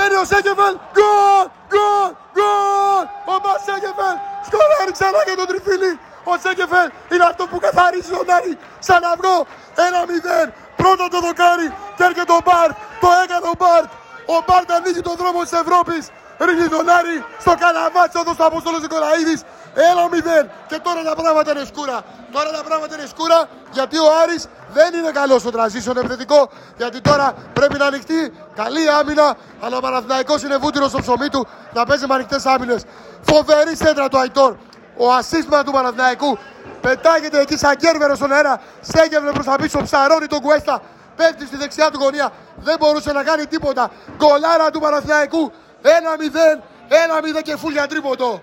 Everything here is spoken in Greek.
Μπαίνει ο Σέκεφελ. Γκολ! Γκολ! Γκολ! Ο Μπα Σέκεφελ σκοράρει ξανά για τον τριφύλι. Ο Σέκεφελ είναι αυτό που καθαρίζει τον Άρη σαν αυγό. Ένα μηδέν. Πρώτο το δοκάρι και έρχεται ο Μπαρτ. Το έκανε ο Μπαρτ. Ο Μπαρτ ανοίγει τον δρόμο τη Ευρώπη. Ρίχνει τον Άρη στο καλαβάτσο εδώ στο Απόστολο Νικολαίδη. Ένα μηδέν. Και τώρα τα πράγματα είναι σκούρα. Τώρα τα πράγματα είναι σκούρα γιατί ο Άρης δεν είναι καλός στο transition επιθετικό. Γιατί τώρα πρέπει να ανοιχτεί καλή άμυνα. Αλλά ο Παναθηναϊκός είναι βούτυρος στο ψωμί του να παίζει με ανοιχτές άμυνες. Φοβερή σέντρα του Αϊτόρ. Ο ασίσμα του Παναθηναϊκού πετάγεται εκεί σαν κέρβερο στον αέρα. Στέγευε προς τα πίσω, ψαρώνει τον Κουέστα. Πέφτει στη δεξιά του γωνία. Δεν μπορούσε να κάνει τίποτα. Γκολάρα του Παναθηναϊκού. Ένα μηδέν. Ένα μηδέν και φούλια τρίποτο.